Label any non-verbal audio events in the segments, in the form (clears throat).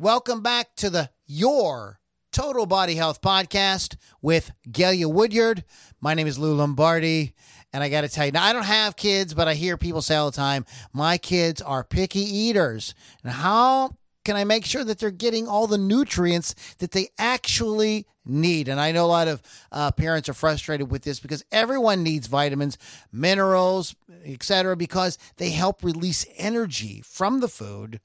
Welcome back to the Your Total Body Health Podcast with Galia Woodyard. My name is Lou Lombardi, and I got to tell you, now I don't have kids, but I hear people say all the time, my kids are picky eaters. And how can I make sure that they're getting all the nutrients that they actually need? And I know a lot of uh, parents are frustrated with this because everyone needs vitamins, minerals, etc., because they help release energy from the food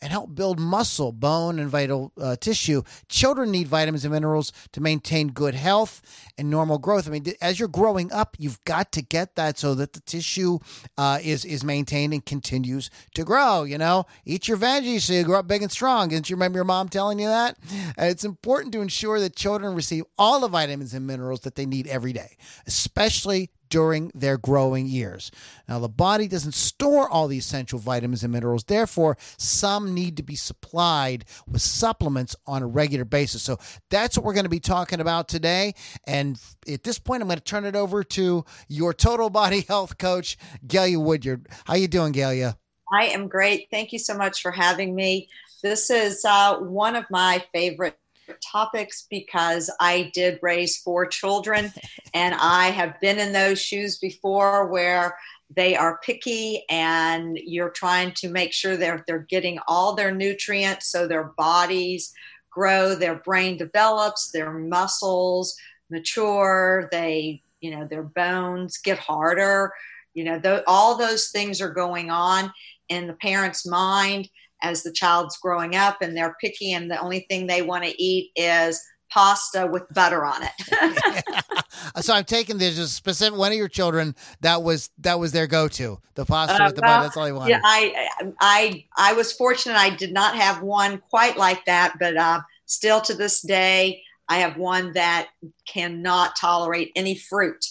and help build muscle, bone, and vital uh, tissue. Children need vitamins and minerals to maintain good health and normal growth. I mean, as you're growing up, you've got to get that so that the tissue uh, is is maintained and continues to grow. You know, eat your veggies so you grow up big and strong. Didn't you remember your mom telling you that? It's important to ensure that children receive all the vitamins and minerals that they need every day, especially during their growing years. Now, the body doesn't store all the essential vitamins and minerals, therefore, some need to be supplied with supplements on a regular basis. So, that's what we're going to be talking about today. And at this point, I'm going to turn it over to your total body (laughs) health coach, Galia Woodyard. How you doing, Galia? I am great. Thank you so much for having me. This is uh, one of my favorite topics because I did raise four children and I have been in those shoes before where they are picky and you're trying to make sure they're they're getting all their nutrients so their bodies grow, their brain develops, their muscles mature, they you know their bones get harder, you know th- all those things are going on in the parent's mind as the child's growing up and they're picky and the only thing they want to eat is pasta with butter on it. (laughs) so I'm taking this a specific one of your children that was that was their go-to the pasta uh, with the butter. That's all I wanted. Yeah, I I I was fortunate. I did not have one quite like that, but uh, still to this day, I have one that cannot tolerate any fruit.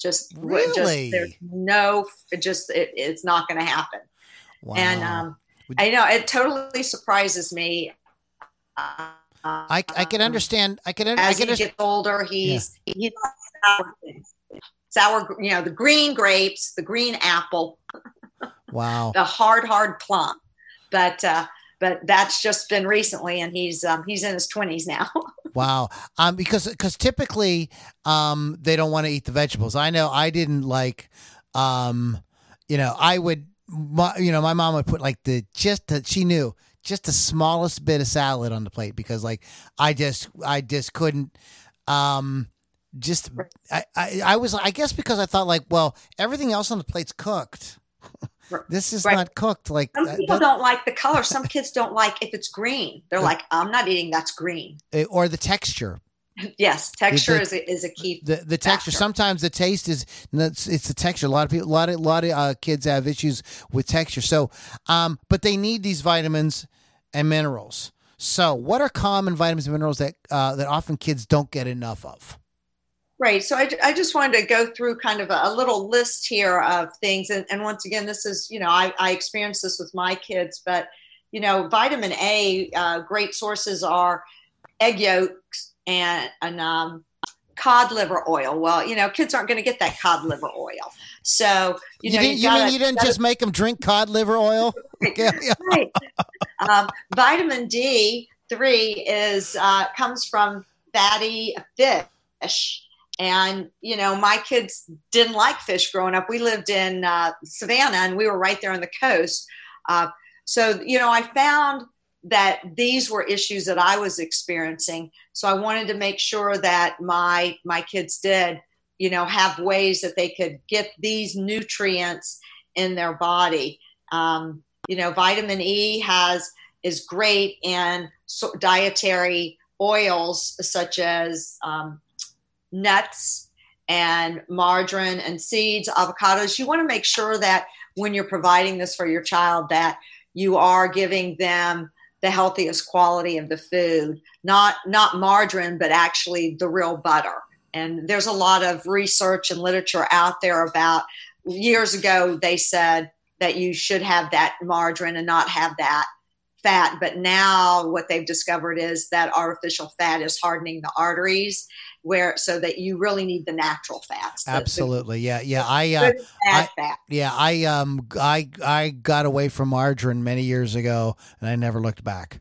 Just really, just, there's no, just it, it's not going to happen. Wow. And um, I know it totally surprises me. Uh, I I can understand. I can. As I can he gets older, he's yeah. he's sour, sour. You know, the green grapes, the green apple. (laughs) Wow. the hard, hard plum, but uh, but that's just been recently, and he's um, he's in his twenties now. (laughs) wow. Um, because because typically um they don't want to eat the vegetables. I know I didn't like um, you know, I would my, you know, my mom would put like the just that she knew just the smallest bit of salad on the plate because like I just I just couldn't um just I, I, I was I guess because I thought like well everything else on the plate's cooked. this is right. not cooked like some people that, don't like the color. Some kids don't like if it's green. They're like I'm not eating that's green. Eh, or the texture. Yes, texture the, is, a, is a key. The the texture. Sometimes the taste is it's, it's the texture. A lot of people, a lot of a lot of uh, kids have issues with texture. So, um, but they need these vitamins and minerals. So, what are common vitamins and minerals that uh, that often kids don't get enough of? Right. So I, I just wanted to go through kind of a, a little list here of things. And, and once again, this is, you know, I, I experienced this with my kids, but, you know, vitamin A, uh, great sources are egg yolks, and, and um, cod liver oil. Well, you know, kids aren't going to get that cod liver oil. So, you, you know, didn't, you, gotta, mean you didn't gotta, just make them drink cod liver oil? (laughs) right. Um, vitamin D three is uh, comes from fatty fish. And you know, my kids didn't like fish growing up. We lived in uh, Savannah, and we were right there on the coast. Uh, so you know, I found that these were issues that I was experiencing. So I wanted to make sure that my my kids did, you know, have ways that they could get these nutrients in their body. Um, you know, vitamin E has is great in so dietary oils such as um, nuts and margarine and seeds, avocados. You want to make sure that when you're providing this for your child that you are giving them the healthiest quality of the food, not not margarine, but actually the real butter. And there's a lot of research and literature out there about years ago they said that you should have that margarine and not have that fat. But now what they've discovered is that artificial fat is hardening the arteries where so that you really need the natural fats. Absolutely. The, yeah. Yeah. I, uh, I fat. yeah, I, um, I, I got away from margarine many years ago and I never looked back.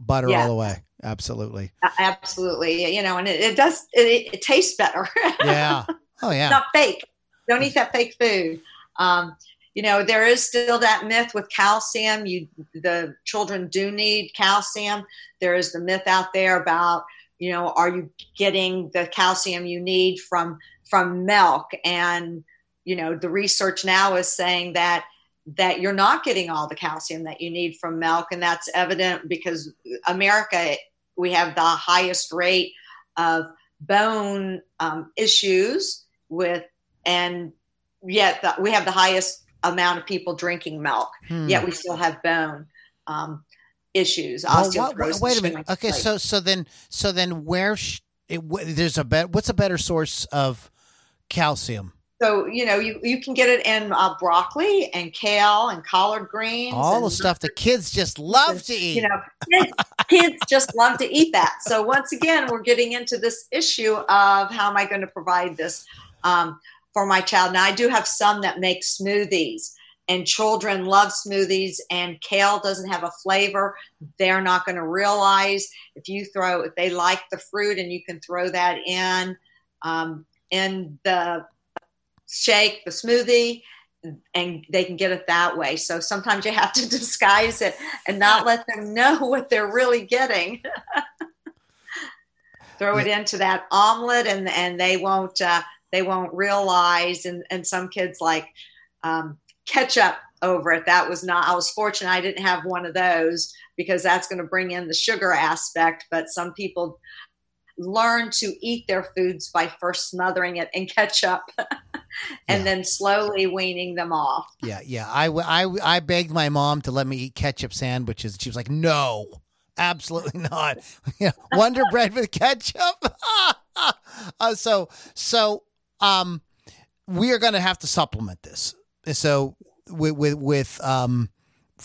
butter Yeah. all the way. Absolutely. Absolutely. You know, and it, it does, it, it tastes better. Yeah. (laughs) Oh It's yeah. not fake. Don't eat that fake food. Um, you know, there is still that myth with calcium. You, the children do need calcium. There is the myth out there about, you know, are you getting the calcium you need from from milk? And you know, the research now is saying that that you're not getting all the calcium that you need from milk, and that's evident because America we have the highest rate of bone um, issues with and yet the, we have the highest amount of people drinking milk Hmm. yet we still have bone um, issues Well, what- wait a minute. Okay, like- so so then so then where sh- it, wh- there's a bet. What's a better source of calcium? so you know you, you can get it in uh, broccoli and kale and collard greens All the stuff the kids just love to eat. you know kids, kids just love to eat that so once again we're getting into this issue of how am i going to provide this um, for my child. Now i do have some that make smoothies and children love smoothies and kale doesn't have a flavor. They're not going to realize if you throw if they like the fruit and you can throw that in um, in the shake the smoothie and they can get it that way. So sometimes you have to (laughs) disguise it and not let them know what they're really getting. (laughs) Throw it into that omelet and and they won't uh, they won't realize and and some kids like um, ketchup over it that was not i was fortunate i didn't have one of those because that's going to bring in the sugar aspect but some people learn to eat their foods by first smothering it in ketchup (laughs) and Yeah. then slowly weaning them off Yeah, yeah. I, I, I begged my mom to let me eat ketchup sandwiches. She was like, no, absolutely (laughs) not. (laughs) Wonder bread with ketchup. uh, so, so, um, we are going to have to supplement this. So with, with, with, um,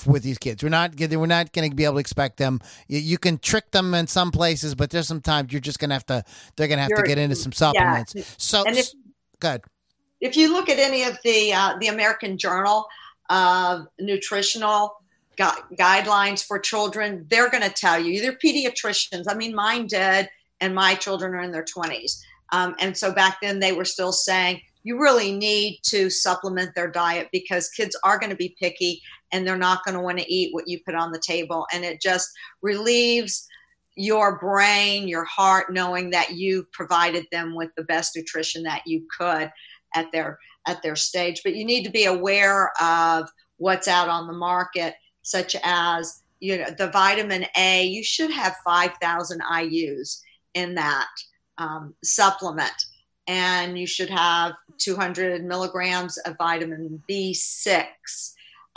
with these kids, we're not we're not going to be able to expect them. You, you can trick them in some places, but there's some times you're just going to have to. They're going to have to You're- get into some supplements. So, And if- good. if you look at any of the uh, the American Journal of Nutritional gu- Guidelines for Children, they're going to tell you. They're pediatricians. I mean, mine did, and my children are in their twenties. Um, and so back then, they were still saying you really need to supplement their diet because kids are going to be picky and they're not going to want to eat what you put on the table, and it just relieves your brain, your heart, knowing that you provided them with the best nutrition that you could at their at their stage. But you need to be aware of what's out on the market, such as you know the vitamin A. You should have five thousand IU's in that um, supplement, and you should have two hundred milligrams of vitamin B6.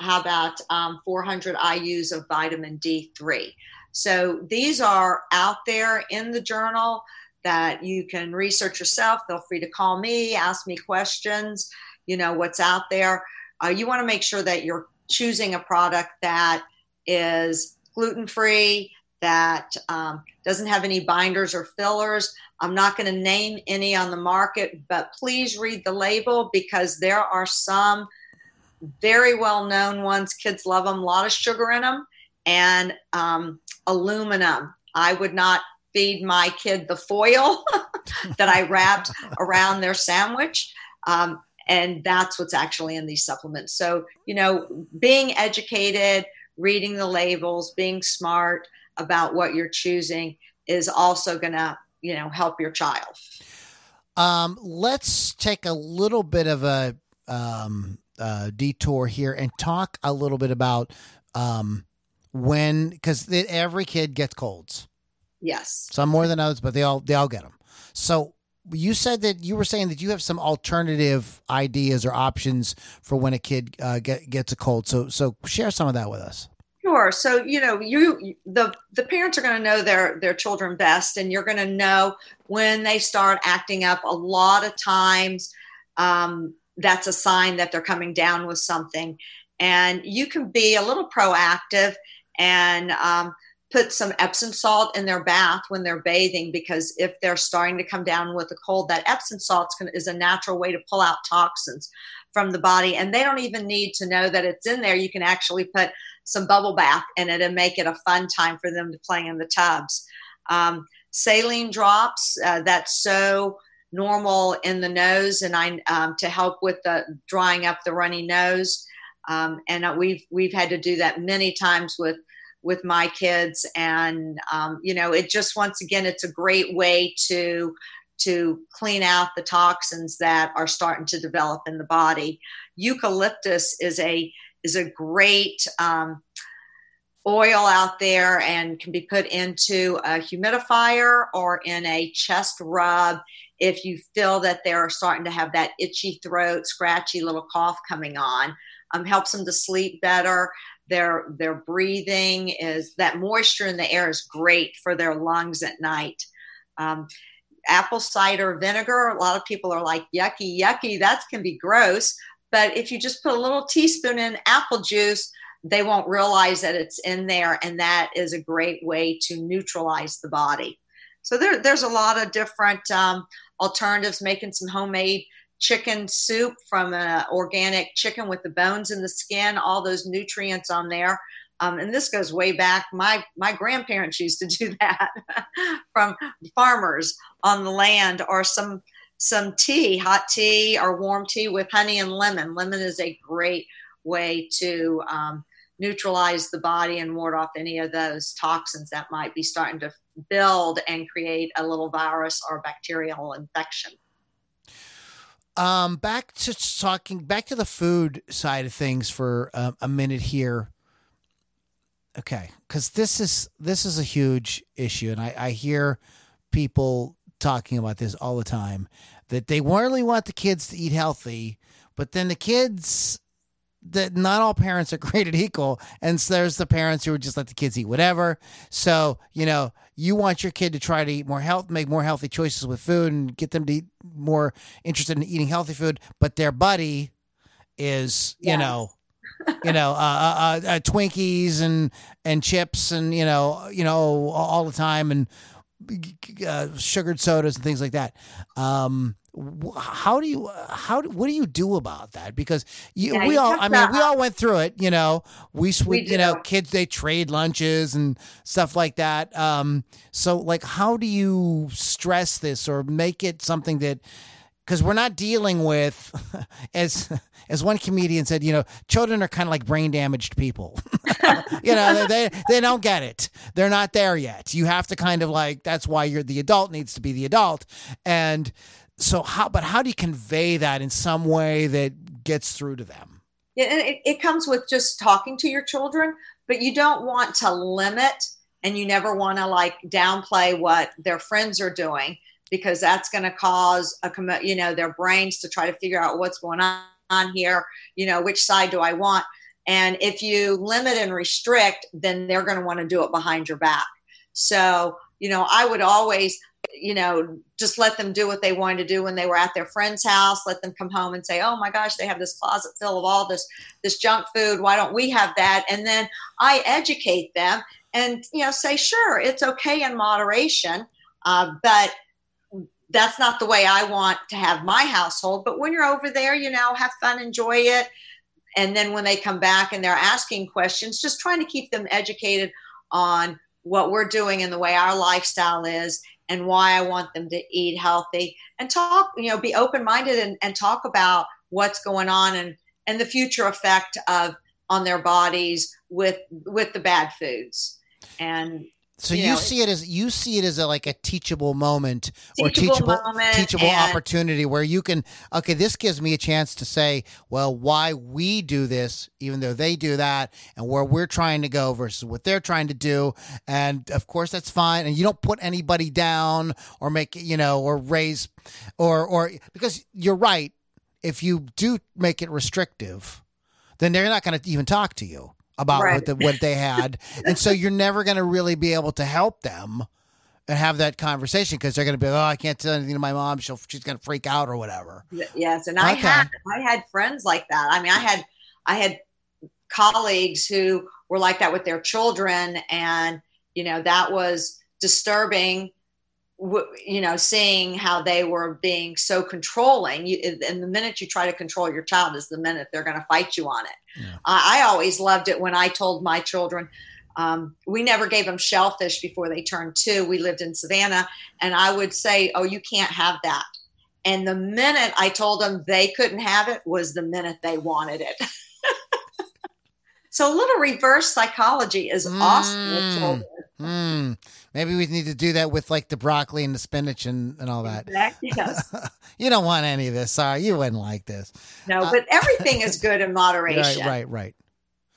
How about um, 400 IU's of vitamin D3? So these are out there in the journal that you can research yourself. Feel free to call me, ask me questions, you know, what's out there. Uh, you want to make sure that you're choosing a product that is gluten free, that um, doesn't have any binders or fillers. I'm not going to name any on the market, but please read the label because there are some very well known ones. Kids love them, a lot of sugar in them, and um, aluminum. I would not feed my kid the foil (laughs) that I wrapped around their sandwich. Um, and that's what's actually in these supplements. So, you know, being educated, reading the labels, being smart about what you're choosing is also going to, you know, help your child. Um, let's take a little bit of a um, uh, detour here and talk a little bit about um, when, because every kid gets colds. Yes. Some more than others, but they all they all get them. So you said that you were saying that you have some alternative ideas or options for when a kid uh, get, gets a cold. So so share some of that with us. Sure. So you know, you the the parents are going to know their their children best, and you're going to know when they start acting up. A lot of times, um, that's a sign that they're coming down with something, and you can be a little proactive and um, put some Epsom salt in their bath when they're bathing because if they're starting to come down with a cold, that Epsom salt is a natural way to pull out toxins. From the body. And they don't even need to know that it's in there. You can actually put some bubble bath in it and make it a fun time for them to play in the tubs. Um, saline drops, uh, that's so normal in the nose and I um, to help with the drying up the runny nose. Um, and uh, we've we've had to do that many times with with my kids and um, you know it just once again it's a great way to to clean out the toxins that are starting to develop in the body. Eucalyptus is a is a great um, oil out there and can be put into a humidifier or in a chest rub if you feel that they're starting to have that itchy throat scratchy little cough coming on. Um, helps them to sleep better. Their their breathing is that moisture in the air is great for their lungs at night. Um, apple cider vinegar a lot of people are like yucky yucky that can be gross but if you just put a little teaspoon in apple juice they won't realize that it's in there and that is a great way to neutralize the body so there, there's a lot of different um, alternatives making some homemade chicken soup from an organic chicken with the bones and the skin, all those nutrients on there. Um, and this goes way back. My my grandparents used to do (laughs) that from farmers on the land, or some some tea, hot tea or warm tea with honey and lemon. Lemon is a great way to um, neutralize the body and ward off any of those toxins that might be starting to build and create a little virus or bacterial infection. Um, back to talking back to the food side of things for uh, a minute here. Okay, because this is this is a huge issue, and I, I hear people talking about this all the time that they really want the kids to eat healthy, but then the kids that not all parents are (laughs) created equal and so there's the parents who would just let the kids eat whatever. So you know you want your kid to try to eat more health make more healthy choices with food and get them to eat more interested in eating healthy food but their buddy is you know you know uh, uh, uh, twinkies and and chips and you know you know all the time and uh, sugared sodas and things like that. Um how do you how do, what do you do about that? Because you, yeah, we all i mean we all went through it you know. We, we you know kids they trade lunches and stuff like that. Um so like how do you stress this or make it something that because we're not dealing with (laughs) as as one comedian said you know children are kind of like brain damaged people. (laughs) You know they, they don't get it. They're not there yet. You have to kind of like that's why you're the adult needs to be the adult. And so how but how do you convey that in some way that gets through to them? Yeah, it, it comes with just talking to your children but you don't want to limit and you never want to like downplay what their friends are doing because that's going to cause a you know their brains to try to figure out what's going on here you know which side do i want and if you limit and restrict then they're going to want to do it behind your back so you know i would always you know, just let them do what they wanted to do when they were at their friend's house. Let them come home and say, "Oh my gosh, they have this closet full of all this this junk food. Why don't we have that?" And then I educate them and you know say, "Sure, it's okay in moderation, uh, but." That's not the way I want to have my household. But when you're over there, you know, have fun, enjoy it. And then when they come back and they're asking questions, just trying to keep them educated on what we're doing and the way our lifestyle is and why I want them to eat healthy and talk, you know, be open minded and, and talk about what's going on and, and the future effect of on their bodies with with the bad foods. And so you, you know, see it as you see it as a, like a teachable moment teachable or teachable moment teachable opportunity where you can okay this gives me a chance to say well why we do this even though they do that and where we're trying to go versus what they're trying to do. And of course that's fine. And you don't put anybody down or make you know or raise or or because you're right. If you do make it restrictive then they're not going to even talk to you about right. what, the, what they had. and so you're never going to really be able to help them and have that conversation because they're going to be, like, oh, I can't tell anything to my mom. She'll, she's going to freak out or whatever. Yes. And I okay. had, I had friends like that. I mean, I had, I had colleagues who were like that with their children. And, you know, that was disturbing you know, seeing how they were being so controlling. You, and the minute you try to control your child is the minute they're going to fight you on it. Yeah. I, I, always loved it when I told my children. Um, we never gave them shellfish before they turned two. We lived in Savannah, and I would say, "Oh, you can't have that." And the minute I told them they couldn't have it was the minute they wanted it. (laughs) so a little reverse psychology is mm. awesome. Mm. Maybe we need to do that with like the broccoli and the spinach and, and all that. Exactly. Yes. (laughs) you don't want any of this. Sorry, you wouldn't like this. No, uh, but everything is (laughs) good in moderation. Right, right, right.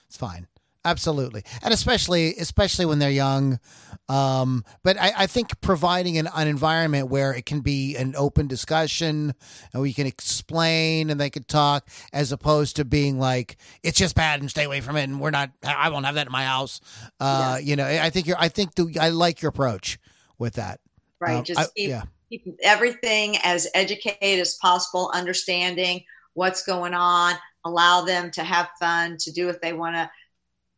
It's fine. Absolutely, and especially especially when they're young. Um, but I, I think providing an, an environment where it can be an open discussion and we can explain and they can talk, as opposed to being like it's just bad and stay away from it and we're not. I won't have that in my house. Uh, yeah. You know, I think you're. I think the, I like your approach with that. Right. Um, just I, keep, yeah. keep everything as educated as possible, understanding what's going on, allow them to have fun, to do what they want to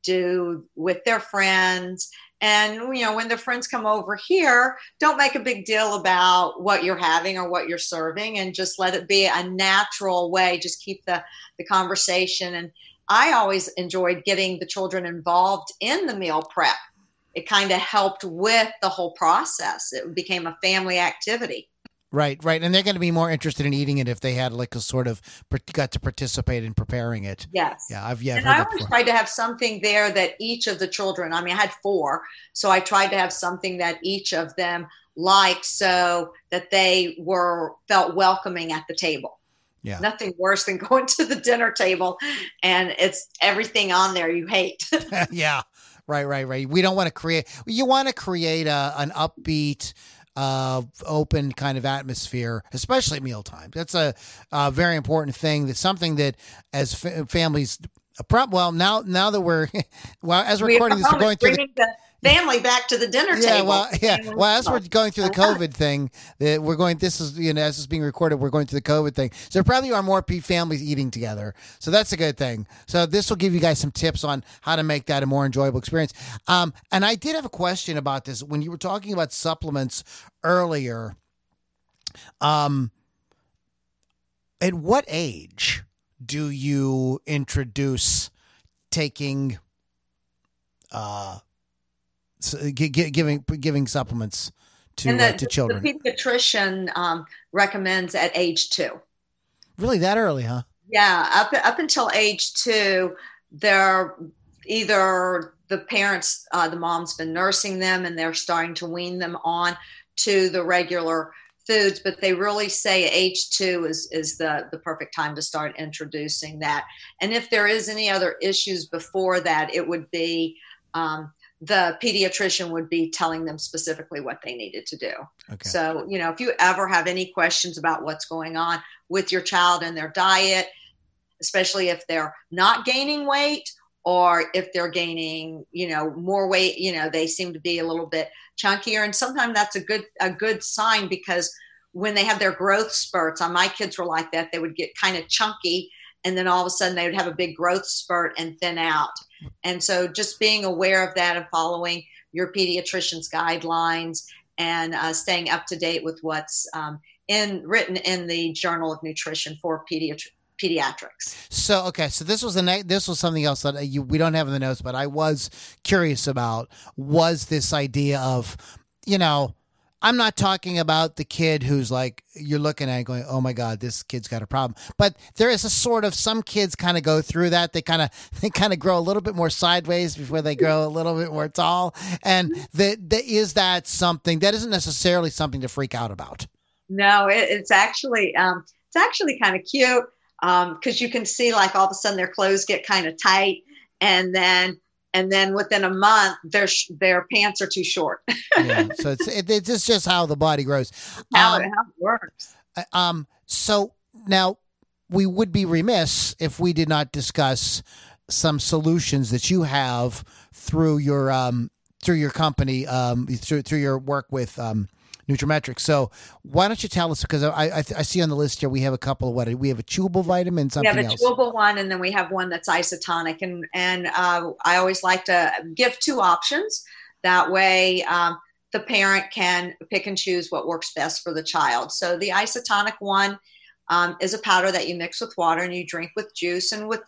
do with their friends. And you know when the friends come over here don't make a big deal about what you're having or what you're serving and just let it be a natural way. Just keep the the conversation. And i always enjoyed getting the children involved in the meal prep. It kind of helped with the whole process. It became a family activity Right, right, and they're going to be more interested in eating it if they had like a sort of got to participate in preparing it. Yes. Yeah, I've yeah. And I always tried to have something there that each of the children. I mean, I had four, so I tried to have something that each of them liked, so that they were felt welcoming at the table. Yeah. Nothing worse than (laughs) going to the dinner table and it's everything on there you hate. (laughs) (laughs) yeah. Right, right, right. We don't want to create. You want to create a, an upbeat uh, open kind of atmosphere, especially at mealtime. That's a, a, very important thing. That's something that as families, well, now now that we're (laughs) well as we're recording this, we're going through the, family back to the dinner yeah, table. Well, yeah. Well, as we're going through the COVID thing, that we're going. This is you know as it's being recorded, we're going through the COVID thing. So probably are more families eating together. So that's a good thing. So this will give you guys some tips on how to make that a more enjoyable experience. Um, and I did have a question about this when you were talking about supplements earlier. Um, at what age do you introduce taking? Uh, giving giving supplements to the, uh, to children. The pediatrician um, recommends at age two. Really, that early, huh? Yeah, up up until age two, they're either the parents, uh, the mom's been nursing them, and they're starting to wean them on to the regular foods. But they really say age two is is the the perfect time to start introducing that. And if there is any other issues before that, it would be um, the pediatrician would be telling them specifically what they needed to do. Okay. So, you know, if you ever have any questions about what's going on with your child and their diet, especially if they're not gaining weight or if they're gaining, you know, more weight, you know, they seem to be a little bit chunkier and sometimes that's a good a good sign because when they have their growth spurts, on my kids were like that, they would get kind of chunky and then all of a sudden they would have a big growth spurt and thin out. And so just being aware of that and following your pediatrician's guidelines and uh, staying up to date with what's um, in written in the Journal of Nutrition for pediatrics. So okay, so this was a this was something else that you, we don't have in the notes, but I was curious about was this idea of you know I'm not talking about the kid who's like you're looking at going, oh my god, this kid's got a problem. But there is a sort of some kids kind of go through that. They kind of (laughs) they kind of grow a little bit more sideways before they grow a little bit more tall. And the, the, is that something that isn't necessarily something to freak out about? No, it, it's actually um, it's actually kind of cute because um, you can see like all of a sudden their clothes get kind of tight, and then and then within a month their their pants are too short. (laughs) yeah, so it's it, it's just how the body grows. How, um, it, how it works. Uh, um. So now we would be remiss if we did not discuss some solutions that you have through your um through your company um through through your work with um nutraMetrix. So why don't you tell us? Because I, I, I see on the list here we have a couple of what we have a chewable vitamin, something We have a else. chewable one, and then we have one that's isotonic. And and uh, I always like to give two options. That way, um, the parent can pick and choose what works best for the child. So the isotonic one um, is a powder that you mix with water and you drink with juice. And with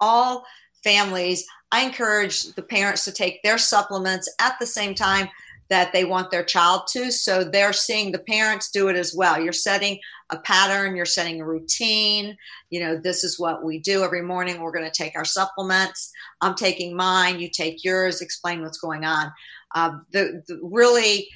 all families, I encourage the parents to take their supplements at the same time that they want their child to. So they're seeing the parents do it as well. You're setting a pattern, you're setting a routine. You know, this is what we do every morning. We're going to take our supplements. I'm taking mine, you take yours, explain what's going on. Uh, the, the really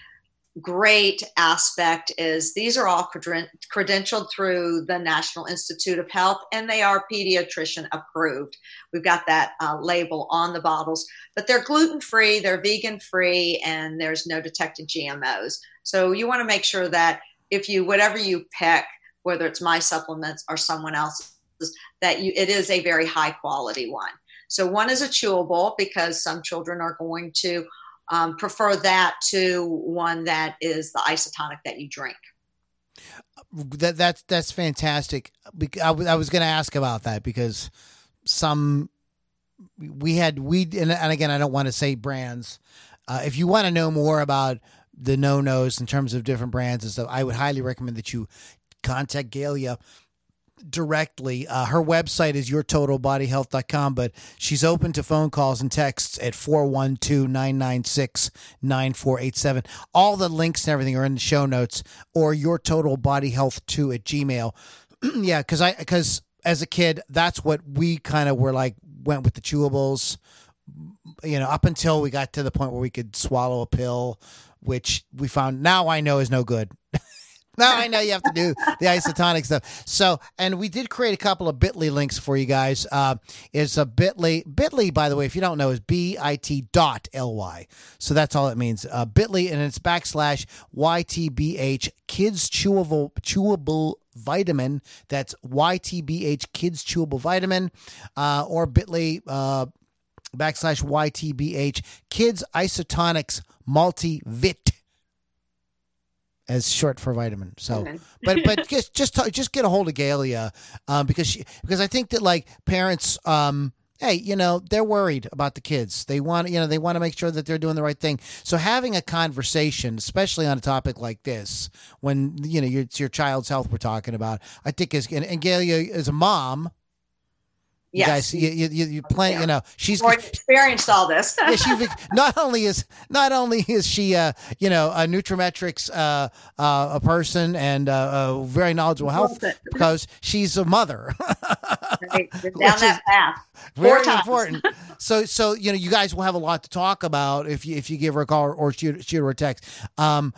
great aspect is these are all credentialed through the National Institute of Health and they are pediatrician approved. We've got that uh, label on the bottles, but they're gluten free, they're vegan free, and there's no detected GMOs. So you want to make sure that if you, whatever you pick, whether it's my supplements or someone else's, that you, it is a very high quality one. So one is a chewable because some children are going to um, prefer that to one that is the isotonic that you drink. That that's that's fantastic. I was going to ask about that because some we had we and, and again I don't want to say brands. Uh, if you want to know more about the no nos in terms of different brands and stuff, I would highly recommend that you contact Galia directly. Uh, her website is yourtotalbodyhealth.com, but she's open to phone calls and texts at 412 996 9487. All the links and everything are in the show notes or yourtotalbodyhealth2 at gmail. (clears throat) yeah, because I, because as a kid, that's what we kind of were like, went with the chewables, you know, up until we got to the point where we could swallow a pill, which we found now I know is no good. (laughs) now I know you have to do the isotonic stuff. So, and we did create a couple of Bitly links for you guys. Uh, it's a Bitly. Bitly, by the way, if you don't know, is B I T dot L Y. So that's all it means. Uh, Bitly, and it's backslash YTBH kids chewable chewable vitamin. That's YTBH kids chewable vitamin, uh, or Bitly. Uh, backslash YTBH kids isotonics multi-vit as short for vitamin. So, (laughs) but but just just just get a hold of Galia um, because she because I think that like parents. Um, hey, you know, they're worried about the kids. They want, you know, they want to make sure that they're doing the right thing. So having a conversation, especially on a topic like this, when you know it's your child's health we're talking about, I think is and, and Galia as a mom, you yes. guys, you you, you play. Yeah. You know, she's More experienced all this. (laughs) yeah, she not only is not only is she uh you know a nutraMetrix uh, uh a person and uh, a very knowledgeable health (laughs) because she's a mother. right. (laughs) Down that path. Very important. so so you know you guys will have a lot to talk about if you if you give her a call or, or shoot shoot her a text. Um,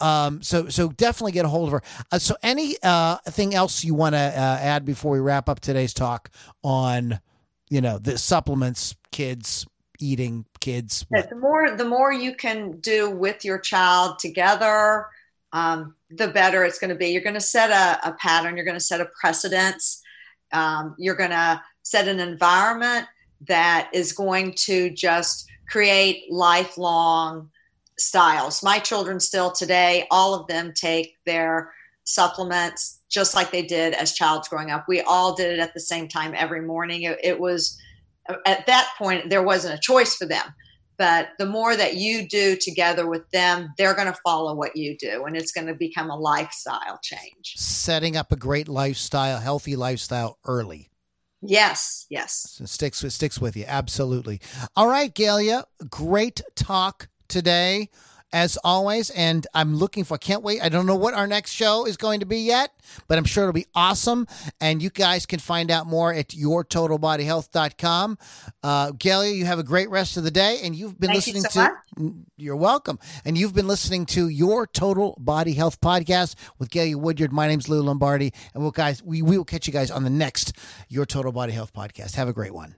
um, so so definitely get a hold of her. Uh, so any uh, thing else you want to uh, add before we wrap up today's talk on you know the supplements, kids eating, kids. What? The more the more you can do with your child together, um, the better it's going to be. You're going to set a, a pattern. You're going to set a precedence. Um, you're going to set an environment that is going to just create lifelong styles. My children still today, all of them take their supplements just like they did as childs growing up. We all did it at the same time every morning. It, it was at that point there wasn't a choice for them. But the more that you do together with them, they're going to follow what you do, and it's going to become a lifestyle change. Setting up a great lifestyle, healthy lifestyle early. Yes, yes. So sticks sticks with you absolutely. All right, Galia, great talk today as always. And I'm looking for, can't wait. I don't know what our next show is going to be yet, but I'm sure it'll be awesome. And you guys can find out more at yourtotalbodyhealth.com. Uh, Galia, you have a great rest of the day. And you've been Thank listening you so to, much. you're welcome. And you've been listening to Your Total Body Health Podcast with Galia Woodyard. My name's Lou Lombardi. And we'll guys, we, we will catch you guys on the next Your Total Body Health Podcast. Have a great one.